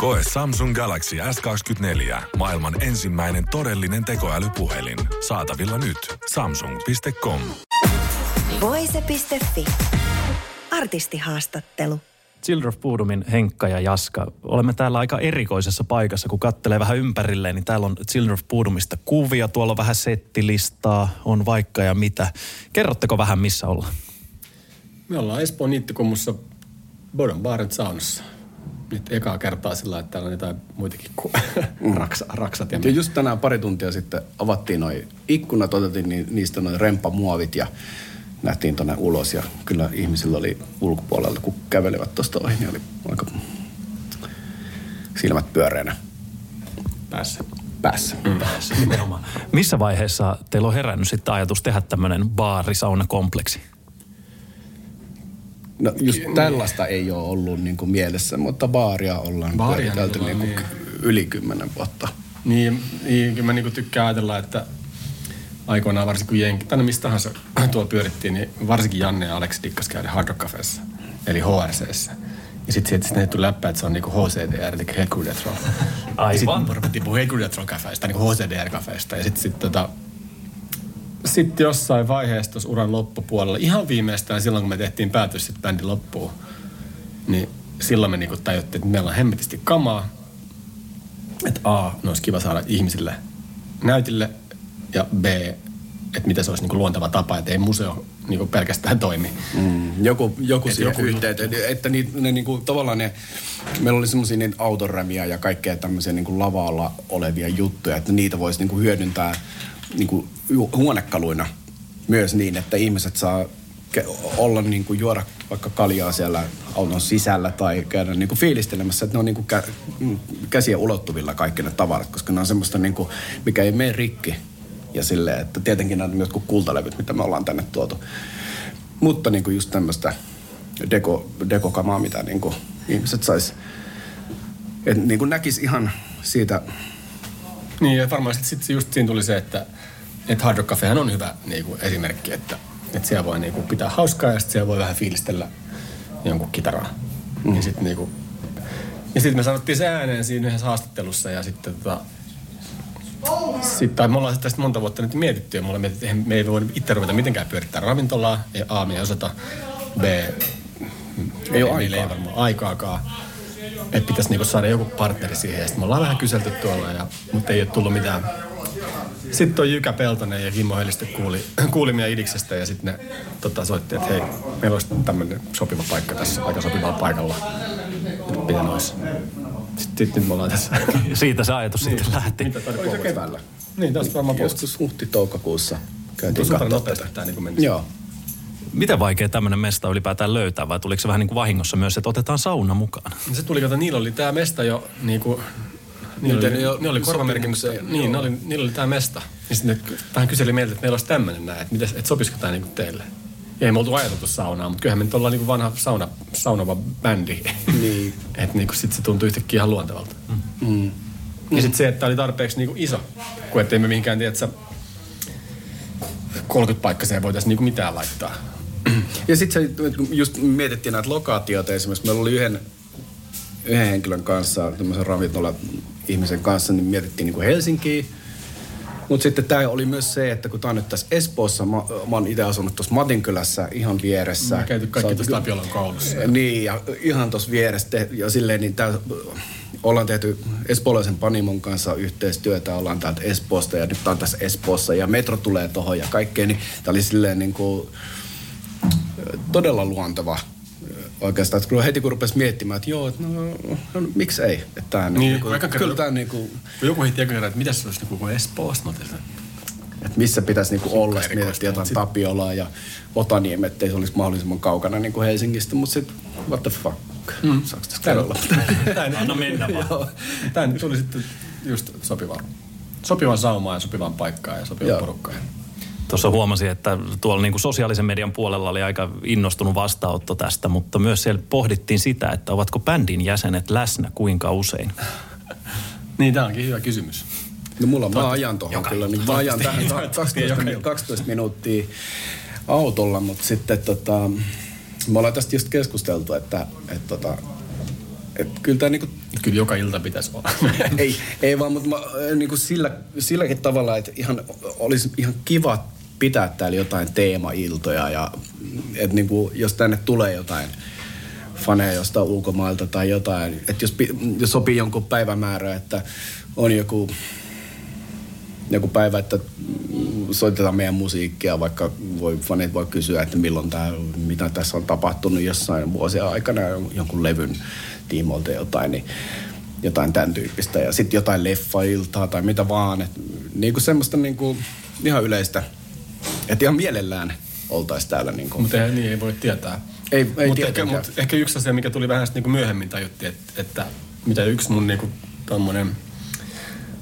Koe Samsung Galaxy S24. Maailman ensimmäinen todellinen tekoälypuhelin. Saatavilla nyt. Samsung.com. Voise.fi. Artistihaastattelu. Children of Boodumin Henkka ja Jaska. Olemme täällä aika erikoisessa paikassa, kun kattelee vähän ympärilleen, niin täällä on Children of Boodumista kuvia, tuolla on vähän settilistaa, on vaikka ja mitä. Kerrotteko vähän, missä ollaan? Me ollaan Espoon niittykummussa Bodon Barent saunassa. Nyt ekaa kertaa sillä että täällä on jotain muitakin kuin mm. raksa, raksat. Ja, ja just tänään pari tuntia sitten avattiin noin ikkunat, otettiin ni, niistä noin rempamuovit ja nähtiin tuonne ulos ja kyllä ihmisillä oli ulkopuolella, kun kävelivät tuosta ohi, niin oli aika silmät pyöreänä. Päässä. Päässä. Mm. Päässä, nimenomaan. Missä vaiheessa teillä on herännyt sitten ajatus tehdä tämmöinen baarisauna-kompleksi? No just tällaista ei ole ollut niin kuin mielessä, mutta baaria ollaan Baaria pyöritelty niin, niin kuin niin. yli kymmenen vuotta. Niin, niin kyllä mä niin tykkään ajatella, että aikoinaan varsinkin kun jenki, tai no mistä tahansa tuolla pyörittiin, niin varsinkin Janne ja Aleksi dikkas käydä Hard Rock Cafeessa, eli HRCssä. Ja sitten sit, sit tuli läppä, että se on niinku HCDR, eli Roll. Aivan. Ja sitten ruvettiin puhua Headquarter Roll Cafeesta, niinku HCDR-cafeesta. Ja sitten sit, tota, sitten jossain vaiheessa tuossa uran loppupuolella, ihan viimeistään silloin, kun me tehtiin päätös sitten bändin loppuun, niin silloin me niinku tajuttiin, että meillä on hemmetisti kamaa. Että A, ne olisi kiva saada ihmisille näytille, ja B, että miten se olisi niinku luonteva tapa, että ei museo niinku pelkästään toimi. Mm, joku joku Et joku yhteyteen, että, että ni, ne niinku, tavallaan ne, meillä oli semmoisia niin autorämiä ja kaikkea tämmöisiä niinku lavalla olevia juttuja, että niitä voisi niinku hyödyntää niinku huonekaluina myös niin, että ihmiset saa olla niinku juoda vaikka kaljaa siellä auton sisällä tai käydä niinku fiilistelemässä, että ne on niinku kä- mm, käsiä ulottuvilla kaikki ne tavarat, koska ne on semmoista niinku, mikä ei mene rikki. Ja silleen, että tietenkin nämä jotkut kultalevyt, mitä me ollaan tänne tuotu. Mutta niinku just tämmöistä deko, dekokamaa, mitä niinku ihmiset sais, että niinku näkis ihan siitä Niin, ja varmaan sitten sit just siinä tuli se, että, että Hard Rock Cafehan on hyvä niin kuin esimerkki, että, että siellä voi niin kuin pitää hauskaa ja sitten siellä voi vähän fiilistellä jonkun kitaraa. Mm. Ja sitten niin kuin, ja sitten me sanottiin se ääneen siinä yhdessä haastattelussa ja sitten tota, sitten, tai me ollaan sitten monta vuotta nyt mietitty ja me ollaan mietitty, että me ei voi itse ruveta mitenkään pyörittää ravintolaa, ja A, me ei osata, B, Ei ole meillä ei aikaa. varmaan aikaakaan. Että pitäisi niinku saada joku partneri siihen. Ja sitten me ollaan vähän kyselty tuolla, ja, mutta ei ole tullut mitään. Sitten on Jykä Peltonen ja Kimmo Helistö kuuli, kuuli meidän idiksestä ja sitten ne tota, soitti, että hei, meillä olisi tämmöinen sopiva paikka tässä, aika sopivalla paikalla. Miten olisi? Sitten nyt me ollaan tässä. Siitä se ajatus sitten lähti. Mitä Oliko keväällä? Niin, tästä varmaan puolesta. Joskus huhti-toukokuussa käytiin nopeasti tätä. tämä niin meni. Joo. Miten vaikea tämmöinen mesta ylipäätään löytää vai tuliko se vähän niin kuin vahingossa myös, että otetaan sauna mukaan? Se tuli, kato, niillä oli tämä mesta jo niinku... Niillä Miten oli, ne oli korvamerkinnässä, sopimukseen, niin, joo. ne oli, niillä oli tämä mesta. Ja sitten ne vähän kyseli meiltä, että meillä olisi tämmöinen näin, että, mitäs, että sopisiko tämä niinku teille. Ja ei me oltu ajateltu saunaa, mutta kyllähän me nyt ollaan niinku vanha sauna, saunava bändi. Niin. että niinku sit se tuntui yhtäkkiä ihan luontevalta. Mm. Ja sitten se, että oli tarpeeksi niinku iso, kun ettei me mihinkään, tiedä, 30 paikkaiseen voitaisiin niinku mitään laittaa. Ja sitten se, just mietittiin näitä lokaatioita esimerkiksi, meillä oli yhden, yhden henkilön kanssa, tämmöisen ravintola ihmisen kanssa, niin mietittiin niin kuin Helsinkiä. Mutta sitten tämä oli myös se, että kun tämä on nyt tässä Espoossa, mä, mä oon itse asunut tuossa Matinkylässä ihan vieressä. Me käyty kaikki tuossa Tapiolan koulussa. Niin, ja ihan tuossa vieressä. Te, ja silleen, niin tää, ollaan tehty espoolaisen Panimon kanssa yhteistyötä, ollaan täältä Espoosta ja nyt tää on tässä Espoossa ja metro tulee tohon ja kaikkea, niin tämä oli silleen niin kuin, todella luonteva oikeastaan. Että kun heti kun rupesi miettimään, että joo, että no, no miksi ei? Että tää, Niin, niin, kuin, aika kyllä kerran- tämä niin kuin, Kun joku heitti kerran, että mitä se olisi niinku kuin Espoosta, mä että missä pitäisi niin kuin olla, sitten mietittiin jotain sit- Tapiolaa ja Otaniemi, ettei se olisi mahdollisimman kaukana niin kuin Helsingistä, mutta sitten what the fuck, mm. saako tästä kerralla? Anna mennä vaan. Tämä tuli sitten just sopivaan, sopivan saumaan ja sopivaan paikkaan ja sopivaan porukkaan. Tuossa huomasin, että tuolla niin kuin sosiaalisen median puolella oli aika innostunut vastaanotto tästä, mutta myös siellä pohdittiin sitä, että ovatko bändin jäsenet läsnä kuinka usein. Niin, tämä onkin hyvä kysymys. No mulla on vaan ajan tuohon kyllä, niin mä ajan tähän 12, 12 minuuttia autolla, mutta sitten tota, me ollaan tästä just keskusteltu, että, että, tota, että kyllä tämä niinku Kyllä joka ilta pitäisi olla. ei, ei vaan, mutta mä, niin kuin sillä, silläkin tavalla, että ihan, olisi ihan kiva pitää täällä jotain teemailtoja ja että niin kuin, jos tänne tulee jotain faneja jostain ulkomailta tai jotain, että jos, jos sopii jonkun päivämäärä, että on joku joku päivä, että soitetaan meidän musiikkia, vaikka voi, fanit voi kysyä, että milloin tämä, mitä tässä on tapahtunut jossain vuosia aikana jonkun levyn tiimoilta jotain, niin jotain tämän tyyppistä. Ja sitten jotain leffailtaa tai mitä vaan. Et, niin kuin semmoista niin kuin, ihan yleistä, että ihan mielellään oltaisiin täällä. Niin kuin. Mutta niin ei voi tietää. Ei, ei mutta ehkä, mut ehkä yksi asia, mikä tuli vähän niin kuin myöhemmin tajuttiin, että, että mitä yksi mun niin kuin, tommonen,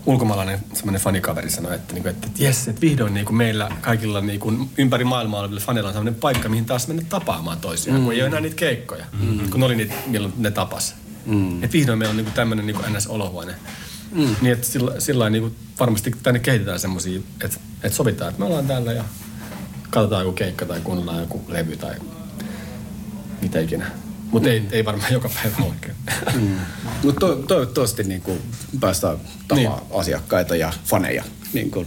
ulkomaalainen semmoinen fanikaveri sanoi, että, niin kuin, että, että jes, että vihdoin niin kuin meillä kaikilla niin kuin, ympäri maailmaa olevilla faneilla on semmoinen paikka, mihin taas mennä tapaamaan toisiaan, mm. kun ei ole enää niitä keikkoja, mm. kun oli niitä, milloin ne tapas. Mm. Että vihdoin meillä on niin kuin tämmöinen niin kuin NS-olohuone. Mm. Niin, että sillä, sillä niin kuin, varmasti tänne kehitetään semmoisia, että, että sovitaan, että me ollaan täällä ja katsotaan joku keikka tai kuunnellaan joku levy tai mitä ikinä. Mutta mm. ei, ei varmaan joka päivä oikein. Mm. Mutta to, toivottavasti niin kuin päästään tapaamaan niin. asiakkaita ja faneja niin kuin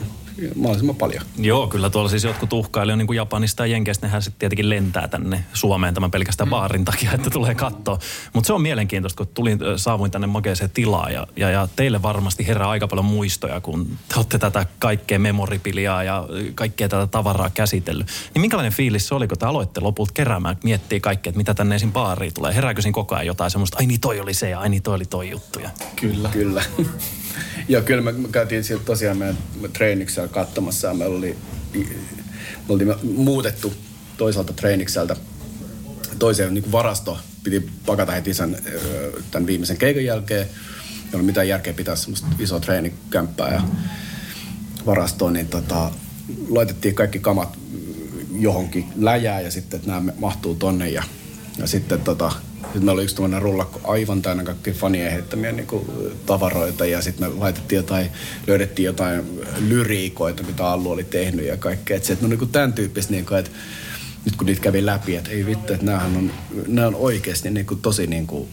mahdollisimman paljon. Joo, kyllä tuolla siis jotkut uhkailijoita niin kuin Japanista ja Jenkeistä, nehän sitten tietenkin lentää tänne Suomeen tämän pelkästään mm. baarin takia, että tulee katsoa. Mutta se on mielenkiintoista, kun tulin, saavuin tänne makeeseen tilaan ja, ja, ja teille varmasti herää aika paljon muistoja, kun te olette tätä kaikkea memoripiliaa ja kaikkea tätä tavaraa käsitellyt. Niin minkälainen fiilis se oli, kun te aloitte lopulta keräämään, miettii kaikkea, että mitä tänne esim. baariin tulee? Herääkö siinä koko ajan jotain semmoista, ai niin toi oli se ja ai niin toi oli toi juttuja? Kyllä. Kyllä. Joo, kyllä me, me käytiin sieltä tosiaan meidän treeniksellä katsomassa ja meillä oli, me oltiin muutettu toisaalta treenikseltä toiseen niin kuin varasto. Piti pakata heti sen tämän viimeisen keikan jälkeen. Ei ole mitään järkeä pitää semmoista isoa treenikämppää ja varastoon, niin tota, laitettiin kaikki kamat johonkin läjään ja sitten, että nämä mahtuu tonne ja, ja sitten tota, sitten meillä oli yksi tämmöinen rullakko aivan täynnä kaikki fanien heittämiä niin kuin, tavaroita ja sitten me laitettiin jotain, löydettiin jotain lyriikoita, mitä Allu oli tehnyt ja kaikkea. Että se, että no niin kuin tämän tyyppistä, niin kuin, että nyt kun niitä kävi läpi, että ei vittu, että näähän on, nämä on oikeasti niin kuin, tosi niin kuin,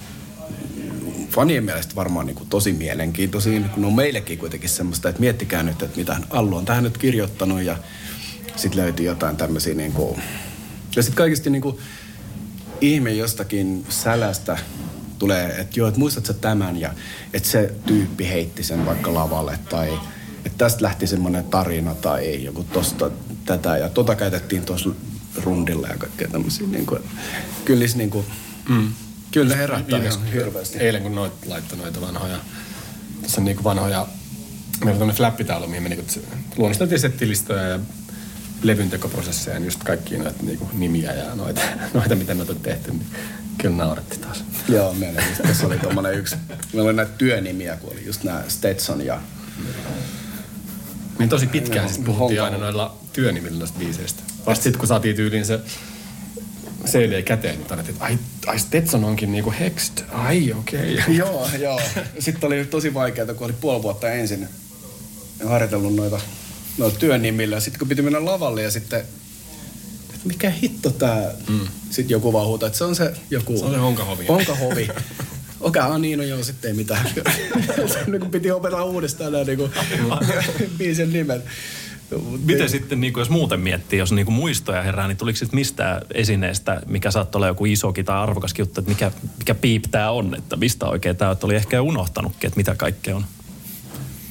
fanien mielestä varmaan niin kuin tosi mielenkiintoisia. Niin no meillekin kuitenkin semmoista, että miettikää nyt, että mitä Allu on tähän nyt kirjoittanut ja sitten löytyi jotain tämmöisiä niin kuin, ja sitten kaikista niin kuin, ihme jostakin sälästä tulee, että joo, että muistatko tämän ja että se tyyppi heitti sen vaikka lavalle tai että tästä lähti semmoinen tarina tai joku tosta tätä ja tota käytettiin tuossa rundilla ja kaikkea tämmöisiä. Niin kuin, kyllä, niin kuin, mm. kyllä herättää ihan hirveästi. Eilen kun noit laittoi noita vanhoja, tässä on niin kuin vanhoja, meillä on tämmöinen flappitaulu, mihin me niin luonnosteltiin settilistoja ja levyntekoprosesseja, niin just kaikki noita niinku nimiä ja noita, noita, mitä me on tehty, niin kyllä nauretti taas. Joo, meillä just, tässä oli tommonen yksi, meillä oli näitä työnimiä, kun oli just nämä Stetson ja... Niin tosi pitkään siis puhuttiin aina noilla työnimillä noista biiseistä. Vasta sitten kun saatiin tyyliin se CD käteen, niin todettiin, että ai, ai Stetson onkin niinku Hext. Ai okei. Okay. joo, joo. Sitten oli tosi vaikeaa, kun oli puoli vuotta ensin harjoitellut noita no, työnimillä. Sitten kun piti mennä lavalle ja sitten, että mikä hitto tää, mm. sitten joku vaan huutaa, että se on se joku... Se on se honkahovi. Honkahovi. Okei, okay, niin no joo, sitten ei mitään. niin kun piti opetella uudestaan nämä niin biisin nimet. Miten sitten, niin kuin jos muuten miettii, jos niin kuin muistoja herää, niin tuliko sitten mistään esineestä, mikä saattoi olla joku isokin tai arvokas juttu, että mikä, mikä piip tämä on, että mistä oikein tämä oli ehkä unohtanutkin, että mitä kaikkea on?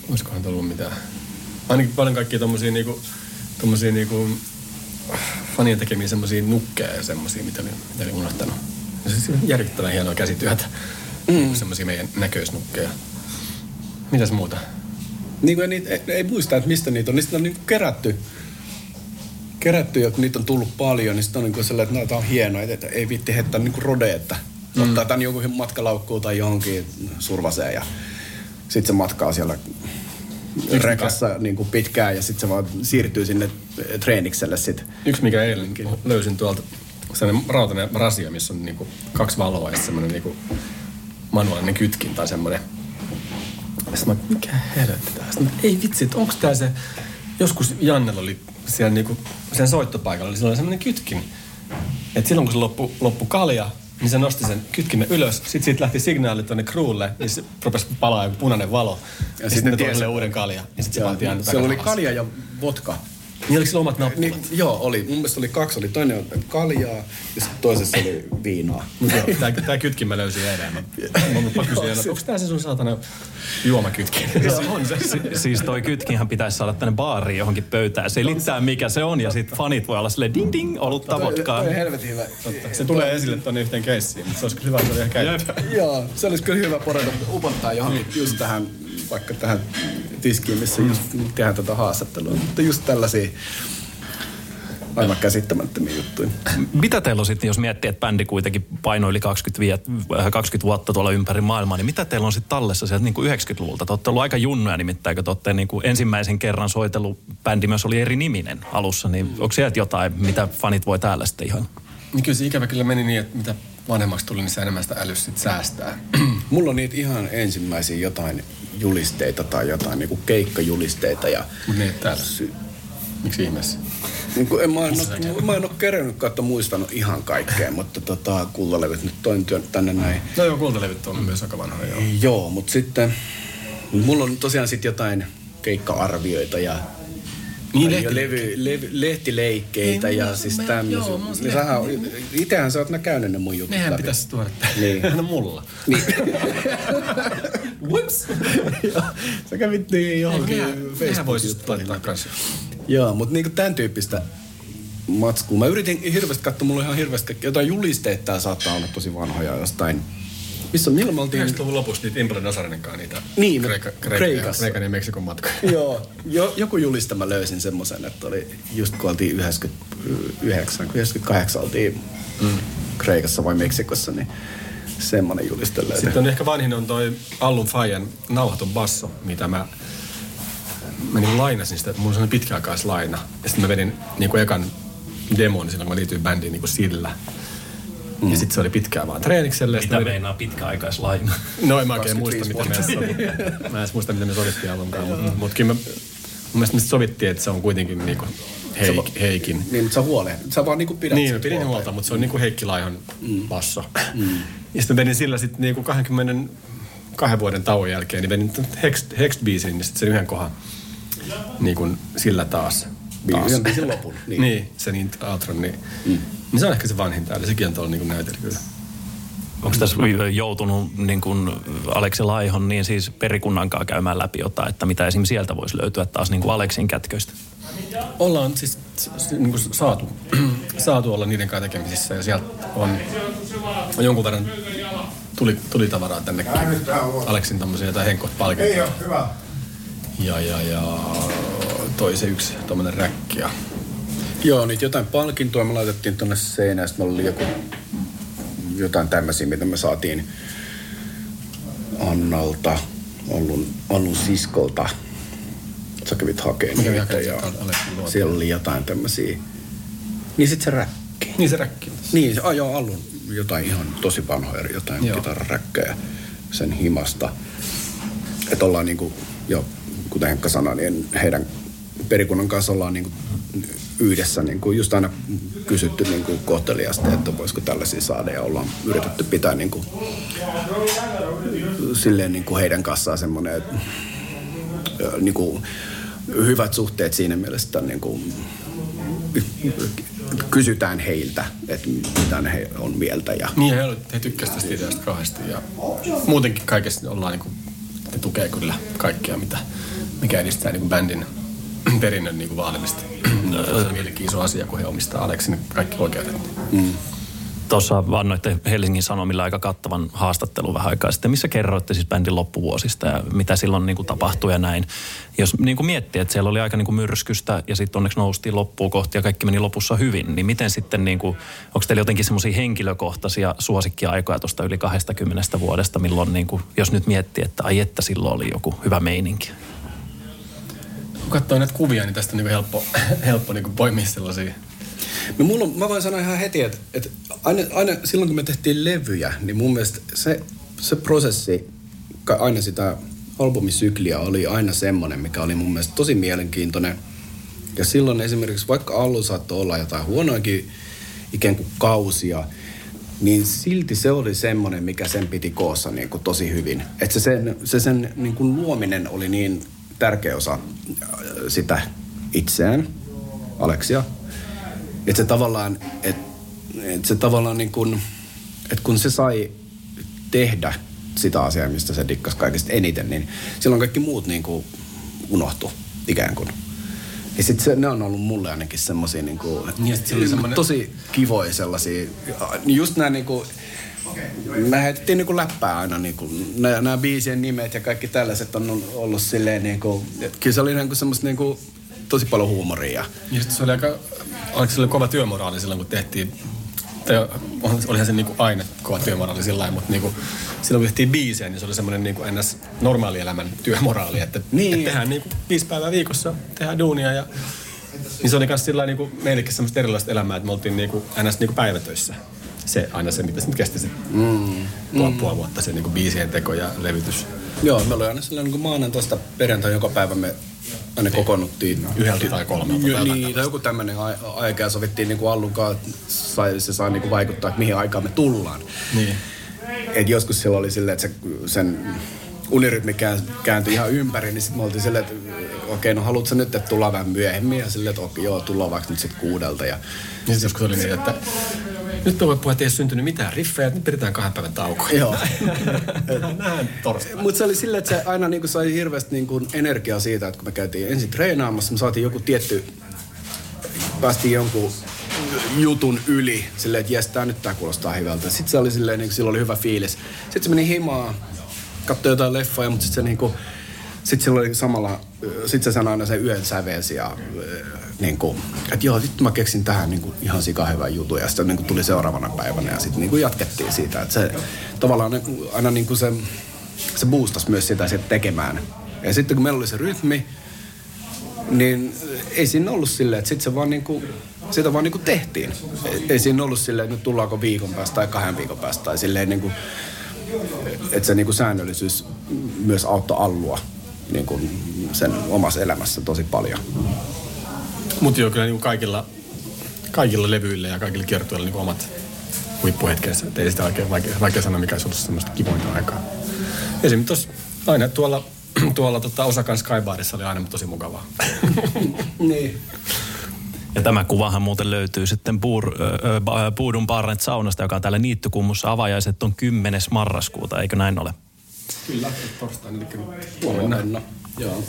Olisikohan tullut mitään ainakin paljon kaikkia tommosia niinku, tommosia niinku fanien tekemiä semmosia nukkeja ja semmosia, mitä oli, mitä oli unohtanut. Ja on järkyttävän hienoa käsityötä. Mm. Semmosia meidän näköisnukkeja. Mitäs muuta? Niin kuin niitä, ei, ei, muista, että mistä niitä on. Niistä on niin kerätty kerätty ja kun niitä on tullut paljon, niin sitten on niin sellainen, että no, on hienoa, että ei vitti heittää niin rode, että mm. ottaa tämän jonkun matkalaukkuun tai johonkin survaseen ja sitten se matkaa siellä rekassa niin kuin pitkään ja sitten se vaan siirtyy sinne treenikselle sitten. Yksi mikä eilen löysin tuolta, sellainen rautainen rasio, missä on niinku kaksi valoa ja semmoinen niinku manuaalinen kytkin tai semmoinen. Sitten mä, mikä helvetti tää? Sitten mä, ei vitsi, että onks tää se, joskus Jannella oli siellä niinku, sen soittopaikalla, oli sellainen semmoinen kytkin. Että silloin kun se loppu, loppu kalja, niin se nosti sen kytkimen ylös. Sitten siitä lähti signaali tuonne crewlle, niin se rupesi palaa joku punainen valo. Ja, ja sitten ne tiesi- uuden kalja. Ja sitten se vaatii aina Siellä oli kalja ja vodka. Niin oliko sillä omat nappulat? Niin, joo, oli. Mun mielestä oli kaksi. Oli toinen oli kaljaa ja sitten toisessa oli viinaa. Tää, tää kytkin mä löysin eilen. Mä, mä, mä kysyin, että onko tää se sun saatana juomakytkin? Joo, on se. Si- siis toi kytkinhän pitäisi saada tänne baariin johonkin pöytään. Selittää mikä se on ja sitten fanit voi olla silleen ding ding, olutta vodkaa. Toi helvetin hyvä. Se tulee esille tonne yhteen keissiin, mutta se olisi kyllä hyvä, että se oli ihan käytetty. Joo, se olisi kyllä hyvä porata upottaa johonkin just tähän, vaikka tähän tiskiin, missä just tehdään tätä haastattelua. Mutta just tällaisia aivan käsittämättömiä juttuja. Mitä teillä on sitten, jos miettii, että bändi kuitenkin painoi yli 20, viet- äh, 20 vuotta tuolla ympäri maailmaa, niin mitä teillä on sitten tallessa sieltä niin kuin 90-luvulta? Te olette ollut aika junnoja nimittäin, kun te olette niin kuin ensimmäisen kerran soitellut, bändi myös oli eri niminen alussa, niin onko sieltä jotain, mitä fanit voi täällä sitten ihan? Niin kyllä se ikävä kyllä meni niin, että mitä vanhemmaksi tuli, niin se enemmän sitä älyssä sit säästää. Mulla on niitä ihan ensimmäisiä jotain julisteita tai jotain niinku keikkajulisteita ja Mutta että täällä. sy- Miksi ihmeessä? niin kuin en, mä, en ole, mä en ole kerännyt kautta muistanut ihan kaikkea, mutta tota, kullalevyt nyt toin työn tänne näin. No joo, kultalevyt on myös aika vanhoja, joo. Joo, mutta sitten mulla on tosiaan sitten jotain keikka-arvioita ja Niin, lehti- levy, levy, lehtileikkeitä ja siis tämmöisiä. joo, Niin sähän, itähän sä oot nää käynyt ne mun jutut Nehän läpi. pitäisi tuoda Niin. No mulla. Niin. Whoops! Sä kävit niin johonkin Facebook-juttuihin. Joo, mutta niinku tämän tyyppistä matskua. Mä yritin hirveästi katsoa, mulla ihan hirveästi jotain julisteita, tää saattaa olla tosi vanhoja jostain. Missä, milloin me oltiin? 90-luvun lopussa niitä Imre Nasarinenkaan niitä Niin, Kreika, Kreika, Kreikassa. Kreikan ja Meksikon matkoja. Joo, jo, joku julista mä löysin semmoisen, että oli just kun oltiin 99, 98 oltiin mm. Kreikassa vai Meksikossa, niin semmoinen juliste löytyi. Sitten on ehkä vanhin on toi Allun Fajan nauhaton basso, mitä mä mä niin lainasin sitä, että mulla on sellainen pitkäaikaislaina. Ja sitten mä vedin niin kuin ekan demon silloin, kun mä liityin bändiin niin kuin sillä. Mm. Ja sitten se oli pitkään vaan treenikselle. Mitä mä vedin- meinaa pitkäaikaislaina? No en mä oikein muista, 25 mitä me sovittiin. Mä en muista, mitä me sovittiin alunkaan. Mutta mut kyllä me, mun mielestä me sovittiin, että se on kuitenkin niinku Heik, Heikin. Niin, mutta sä huole. Sä vaan niinku pidät Niin, mä pidin huolta. huolta, mutta se on niinku Heikki Laihon basso. Mm. Ja sitten mä vedin sillä sitten niinku 22 vuoden tauon jälkeen, niin vedin Hext, Hext-biisin, niin sitten sen yhden kohan niinku sillä taas. taas. Biisin, biisin lopun. Niin. niin, se niin outron, niin, mm. Niin se on ehkä se vanhin täällä. Sekin on tuolla niinku näytellä kyllä. Onko tässä joutunut niin kuin Aleksi Laihon niin siis perikunnankaan käymään läpi jotain, että mitä esimerkiksi sieltä voisi löytyä taas niin kuin Aleksin kätköistä? Ollaan siis niin kuin saatu, saatu olla niiden kanssa tekemisissä ja sieltä on, on jonkun verran tuli, tuli tavaraa tännekin. Aleksin tämmöisiä jotain henkot palkintoja. Ja, ja, ja toi se yksi tommonen räkki. Ja Joo, niitä jotain palkintoa me laitettiin tonne seinään. Sitten oli joku, jotain tämmöisiä, mitä me saatiin Annalta, Allun, Allun siskolta. Sä kävit hakemaan niitä hakemaan ja siellä oli jotain tämmöisiä. Niin sit se räkki. niin se räkki. Niin, se ajoi Allun jotain ihan tosi vanhoja, jotain Joo. kitararäkkejä sen himasta. Että ollaan niinku, jo, kuten Henkka sanoi, niin heidän perikunnan kanssa ollaan niinku yhdessä niinku just aina kysytty niinku kohteliasti, että voisiko tällaisia saada ja ollaan yritetty pitää niinku, silleen niinku heidän kanssaan semmoinen ö, niinku, hyvät suhteet siinä mielessä, että niinku, kysytään heiltä, että mitä he on mieltä. Ja, Niin, he, he tykkäsivät tästä ideasta kauheasti. Ja muutenkin kaikessa ollaan niinku, ne tukee kyllä kaikkea, mitä, mikä edistää niinku bändin perinnön niinku vaalimista. Se on mielenkiin iso asia, kun he omistaa Aleksin kaikki oikeudet. Tuossa vannoitte Helsingin Sanomilla aika kattavan haastattelun vähän aikaa sitten, missä kerroitte siis bändin loppuvuosista ja mitä silloin niin kuin tapahtui ja näin. Jos niin kuin miettii, että siellä oli aika niin kuin myrskystä ja sitten onneksi noustiin loppuun kohti ja kaikki meni lopussa hyvin, niin miten sitten, niin kuin, onko teillä jotenkin semmoisia henkilökohtaisia suosikkiaikoja tuosta yli 20 vuodesta, milloin niin kuin, jos nyt miettii, että ai että silloin oli joku hyvä meininki? Kun katsoo näitä kuvia, niin tästä on niin helppo, helppo niin poimia sellaisia. No mulla on, mä voin sanoa ihan heti, että, että aina, aina silloin kun me tehtiin levyjä, niin mun mielestä se, se prosessi, aina sitä albumisykliä oli aina semmoinen, mikä oli mun mielestä tosi mielenkiintoinen. Ja silloin esimerkiksi, vaikka alun saattoi olla jotain huonoakin ikään kuin kausia, niin silti se oli semmoinen, mikä sen piti koossa niin kuin tosi hyvin. Että se sen, se sen niin kuin luominen oli niin tärkeä osa äh, sitä itseään, Aleksia. Että se tavallaan, että et se tavallaan niin kuin, että kun se sai tehdä sitä asiaa, mistä se dikkasi kaikista eniten, niin silloin kaikki muut niin kuin unohtu ikään kuin. Ja sitten se, ne on ollut mulle ainakin semmosia niinku, niin, se semmoinen... tosi kivoja sellaisia. Just nämä niinku, me heitettiin niinku läppää aina niinku, nämä biisien nimet ja kaikki tällaiset on ollut silleen niinku, kyllä se oli niinku semmoista niinku, tosi paljon huumoria. Ja sitten se oli aika, oliko se oli kova työmoraali silloin, kun tehtiin tai olihan se niinku aina kova työmoraali sillä lailla, mutta niinku, silloin kun tehtiin biisejä, niin se oli semmoinen niinku ns. normaalielämän työmoraali, että, niin. että tehdään niinku viisi päivää viikossa, tehdään duunia ja niin se oli myös sillä niinku meillekin semmoista erilaista elämää, että me oltiin niinku ns. Niinku päivätöissä. Se aina se, mitä se nyt kesti se mm. puoli, mm. puoli vuotta, se niinku biisien teko ja levytys. Joo, me oli aina sellainen niin maanantaista perjantai joka päivä me aina kokoonnuttiin. Yhdeltä tai kolmelta päivältä. Niin, tai joku tämmöinen aika ja sovittiin niin Allunkaan, että sai, se saa niin kuin vaikuttaa, että mihin aikaan me tullaan. Niin. Et joskus silloin oli silleen, että se, sen unirytmi kääntyi ihan ympäri, niin sitten me oltiin silleen, että okei, okay, no haluatko nyt, että tullaan vähän myöhemmin? Ja silleen, että okei, joo, tullaan vaikka nyt sitten kuudelta. Ja, ja sitten joskus oli niin, että nyt puhua, että ei syntynyt mitään riffejä, nyt pidetään kahden päivän tauko. Joo. Nähdään Mutta se oli silleen, että se aina niin kuin sai hirveästi niin kuin energiaa siitä, että kun me käytiin ensin treenaamassa, me saatiin joku tietty, päästiin jonkun jutun yli, silleen, että jes, tää nyt tää kuulostaa hyvältä. Sitten se oli silleen, niin silloin oli hyvä fiilis. Sitten se meni himaa, katsoi jotain leffoja, mutta sitten se niinku, sitten sillä oli samalla, sitten se sanoi aina sen yön sävelsi ja niin kuin, että joo, nyt mä keksin tähän niin kuin ihan sika hyvän jutun ja sitten niin kuin tuli seuraavana päivänä ja sitten niin kuin jatkettiin siitä, että se tavallaan aina niin kuin se, se boostasi myös sitä sitten tekemään. Ja sitten kun meillä oli se rytmi, niin ei siinä ollut silleen, että sitten se vaan niinku, sitä vaan niinku tehtiin. Ei, ei siinä ollut silleen, että nyt tullaanko viikon päästä tai kahden viikon päästä tai silleen niinku, että se niinku säännöllisyys myös auttoi Allua niinku sen omassa elämässä tosi paljon. Mutta joo, kyllä niinku kaikilla, kaikilla levyillä ja kaikilla kiertueilla niinku omat huippuhetkensä. ei sitä oikein vaikea, vaikea sanoa, mikä olisi ollut semmoista kivointa aikaa. Esimerkiksi aina tuolla tuolla tota, Osakan Skybarissa oli aina tosi mukavaa. niin. Ja tämä kuvahan muuten löytyy sitten Puur, äh, Puudun Barnet saunasta, joka on täällä Niittykummussa. Avajaiset on 10. marraskuuta, eikö näin ole? Kyllä, torstaina, eli huomenna. Joo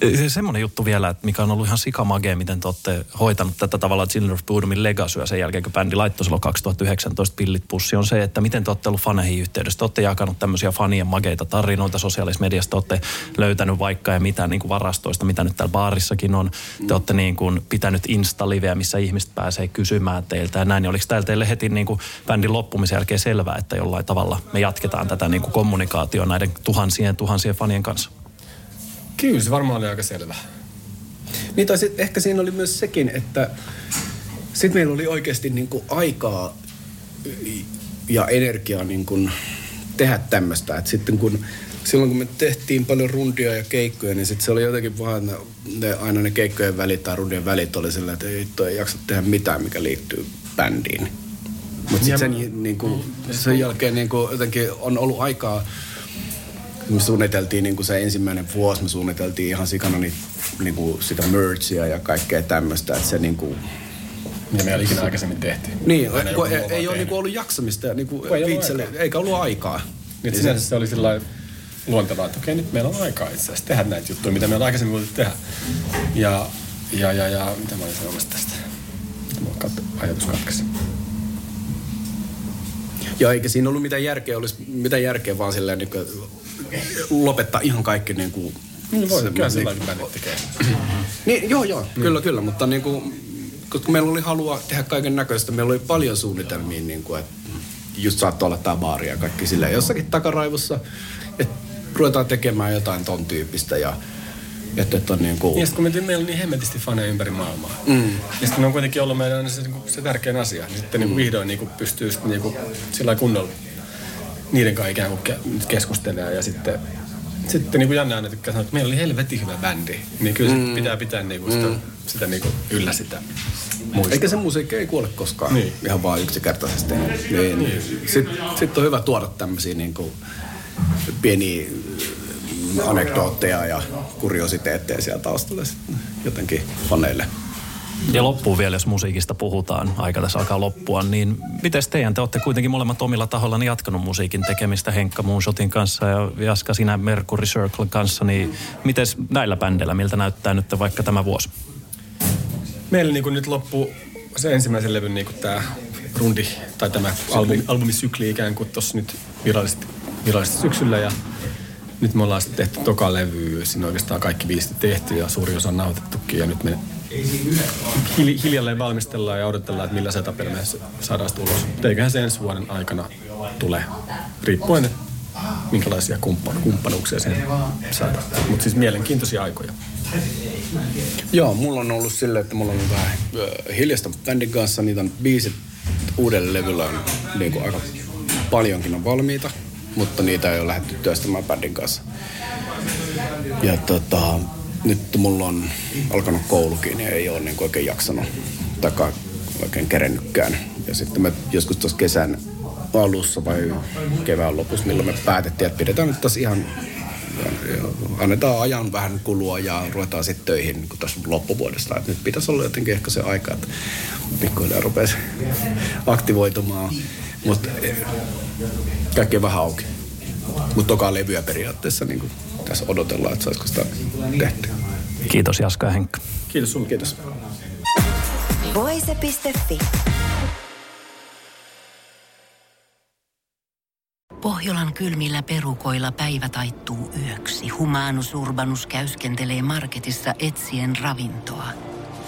se semmoinen juttu vielä, että mikä on ollut ihan sikamagea, miten te olette hoitanut tätä tavallaan Children of Bodomin legacyä sen jälkeen, kun bändi laittoi silloin 2019 pillit pussi, on se, että miten te olette ollut faneihin yhteydessä. Te olette jakanut tämmöisiä fanien mageita tarinoita sosiaalisessa mediassa, te olette löytänyt vaikka ja mitä niin kuin varastoista, mitä nyt täällä baarissakin on. Te olette niin kuin pitänyt Insta-liveä, missä ihmiset pääsee kysymään teiltä ja näin. Niin oliko täällä teille heti niin kuin bändin loppumisen jälkeen selvää, että jollain tavalla me jatketaan tätä niin kuin kommunikaatioa näiden tuhansien tuhansien fanien kanssa? Kyllä se varmaan oli aika selvä. Niin tai sit ehkä siinä oli myös sekin, että sitten meillä oli oikeasti niin kuin aikaa ja energiaa niin kuin tehdä tämmöistä. Että sitten kun, silloin kun me tehtiin paljon rundia ja keikkoja, niin sitten se oli jotenkin vaan, ne, aina ne keikkojen välit tai rundien välit oli sillä, että ei, ei jaksa tehdä mitään, mikä liittyy bändiin. Mutta sitten sen, niin kuin, sen jälkeen niin kuin, jotenkin on ollut aikaa me suunniteltiin niin kuin se ensimmäinen vuosi, me suunniteltiin ihan sikana niin, niin kuin sitä merchia ja kaikkea tämmöistä, että se niin kuin, ja me ei ikinä aikaisemmin tehty. Niin, kun ei, ei ole niinku ollut jaksamista niin kuin viitselle, eikä ollut aikaa. Niin, sinänsä se oli sillä luontevaa, että okei, nyt meillä on aikaa itse asiassa tehdä näitä juttuja, mitä me on aikaisemmin voitu tehdä. Ja, ja, ja, ja mitä mä olin sanomassa tästä? Mulla ajatus katkesi. Ja eikä siinä ollut mitään järkeä, olisi mitään järkeä vaan silleen niin kuin lopettaa ihan kaikki niin kuin... Niin voi, kyllä sellainen bändit tekee. niin, joo, joo, mm. kyllä, kyllä, mutta niin kuin, koska meillä oli halua tehdä kaiken näköistä, meillä oli paljon suunnitelmia, niin kuin, että just saattoi olla tämä baari ja kaikki silleen jossakin takaraivossa, että ruvetaan tekemään jotain ton tyyppistä ja Että, että on niin kuin... Ja sitten kun meillä on niin hemmetisti faneja ympäri maailmaa. Mm. Ja sitten ne on kuitenkin ollut meidän se, niin se tärkein asia. Niin sitten mm. niin vihdoin niin kuin pystyy sitten niin kuin, sillä kunnolla niiden kanssa ikään kuin keskustelemaan ja sitten sitten niin kuin Janne aina tykkää sanoa, että meillä oli helvetin hyvä bändi. Niin kyllä mm. pitää pitää niin kuin sitä, mm. sitä niin kuin yllä sitä muistaa. Eikä se musiikki ei kuole koskaan niin. ihan vaan yksinkertaisesti. Niin, niin. Sitten sit on hyvä tuoda tämmöisiä niin kuin pieniä anekdootteja ja kuriositeetteja siellä taustalla jotenkin faneille. Ja loppuun vielä, jos musiikista puhutaan, aika tässä alkaa loppua, niin miten teidän, te olette kuitenkin molemmat omilla tahoilla niin jatkanut musiikin tekemistä Henkka Moonshotin kanssa ja Jaska sinä Mercury Circle kanssa, niin miten näillä bändeillä, miltä näyttää nyt vaikka tämä vuosi? Meillä niin nyt loppuu se ensimmäisen levyn niin tämä rundi, tai tämä albumi, albumisykli ikään kuin tuossa nyt virallisesti, virallisesti syksyllä ja nyt me ollaan sitten tehty toka levy, siinä oikeastaan kaikki viisi tehty ja suuri osa on nauhoitettukin ja nyt me hil, hiljalleen valmistellaan ja odotellaan, että millä setupilla me saadaan sitä ulos. Eiköhän se ensi vuoden aikana tule, riippuen, minkälaisia kumppan, kumppanuuksia sen saadaan. Mutta siis mielenkiintoisia aikoja. Joo, mulla on ollut silleen, että mulla on vähän hiljasta bändin kanssa. Niitä on biisit uudelle levyllä on niin kuin aika paljonkin on valmiita, mutta niitä ei ole lähdetty työstämään bändin kanssa. Ja tota, nyt mulla on alkanut koulukin ja ei ole niin oikein jaksanut takaa oikein kerennytkään. Ja sitten me joskus tuossa kesän alussa vai kevään lopussa, milloin me päätettiin, että pidetään nyt taas ihan annetaan ajan vähän kulua ja ruvetaan sitten töihin niin tässä loppuvuodesta. Et nyt pitäisi olla jotenkin ehkä se aika, että pikkuhiljaa rupeaisi aktivoitumaan. Mutta eh, kaikki vähän auki. Mutta toka levyä periaatteessa niin tässä odotellaan, että saisiko sitä tehty. Kiitos Jaska ja Henkka. Kiitos sinulle. Kiitos. Voise.fi. Pohjolan kylmillä perukoilla päivä taittuu yöksi. Humanus Urbanus käyskentelee marketissa etsien ravintoa.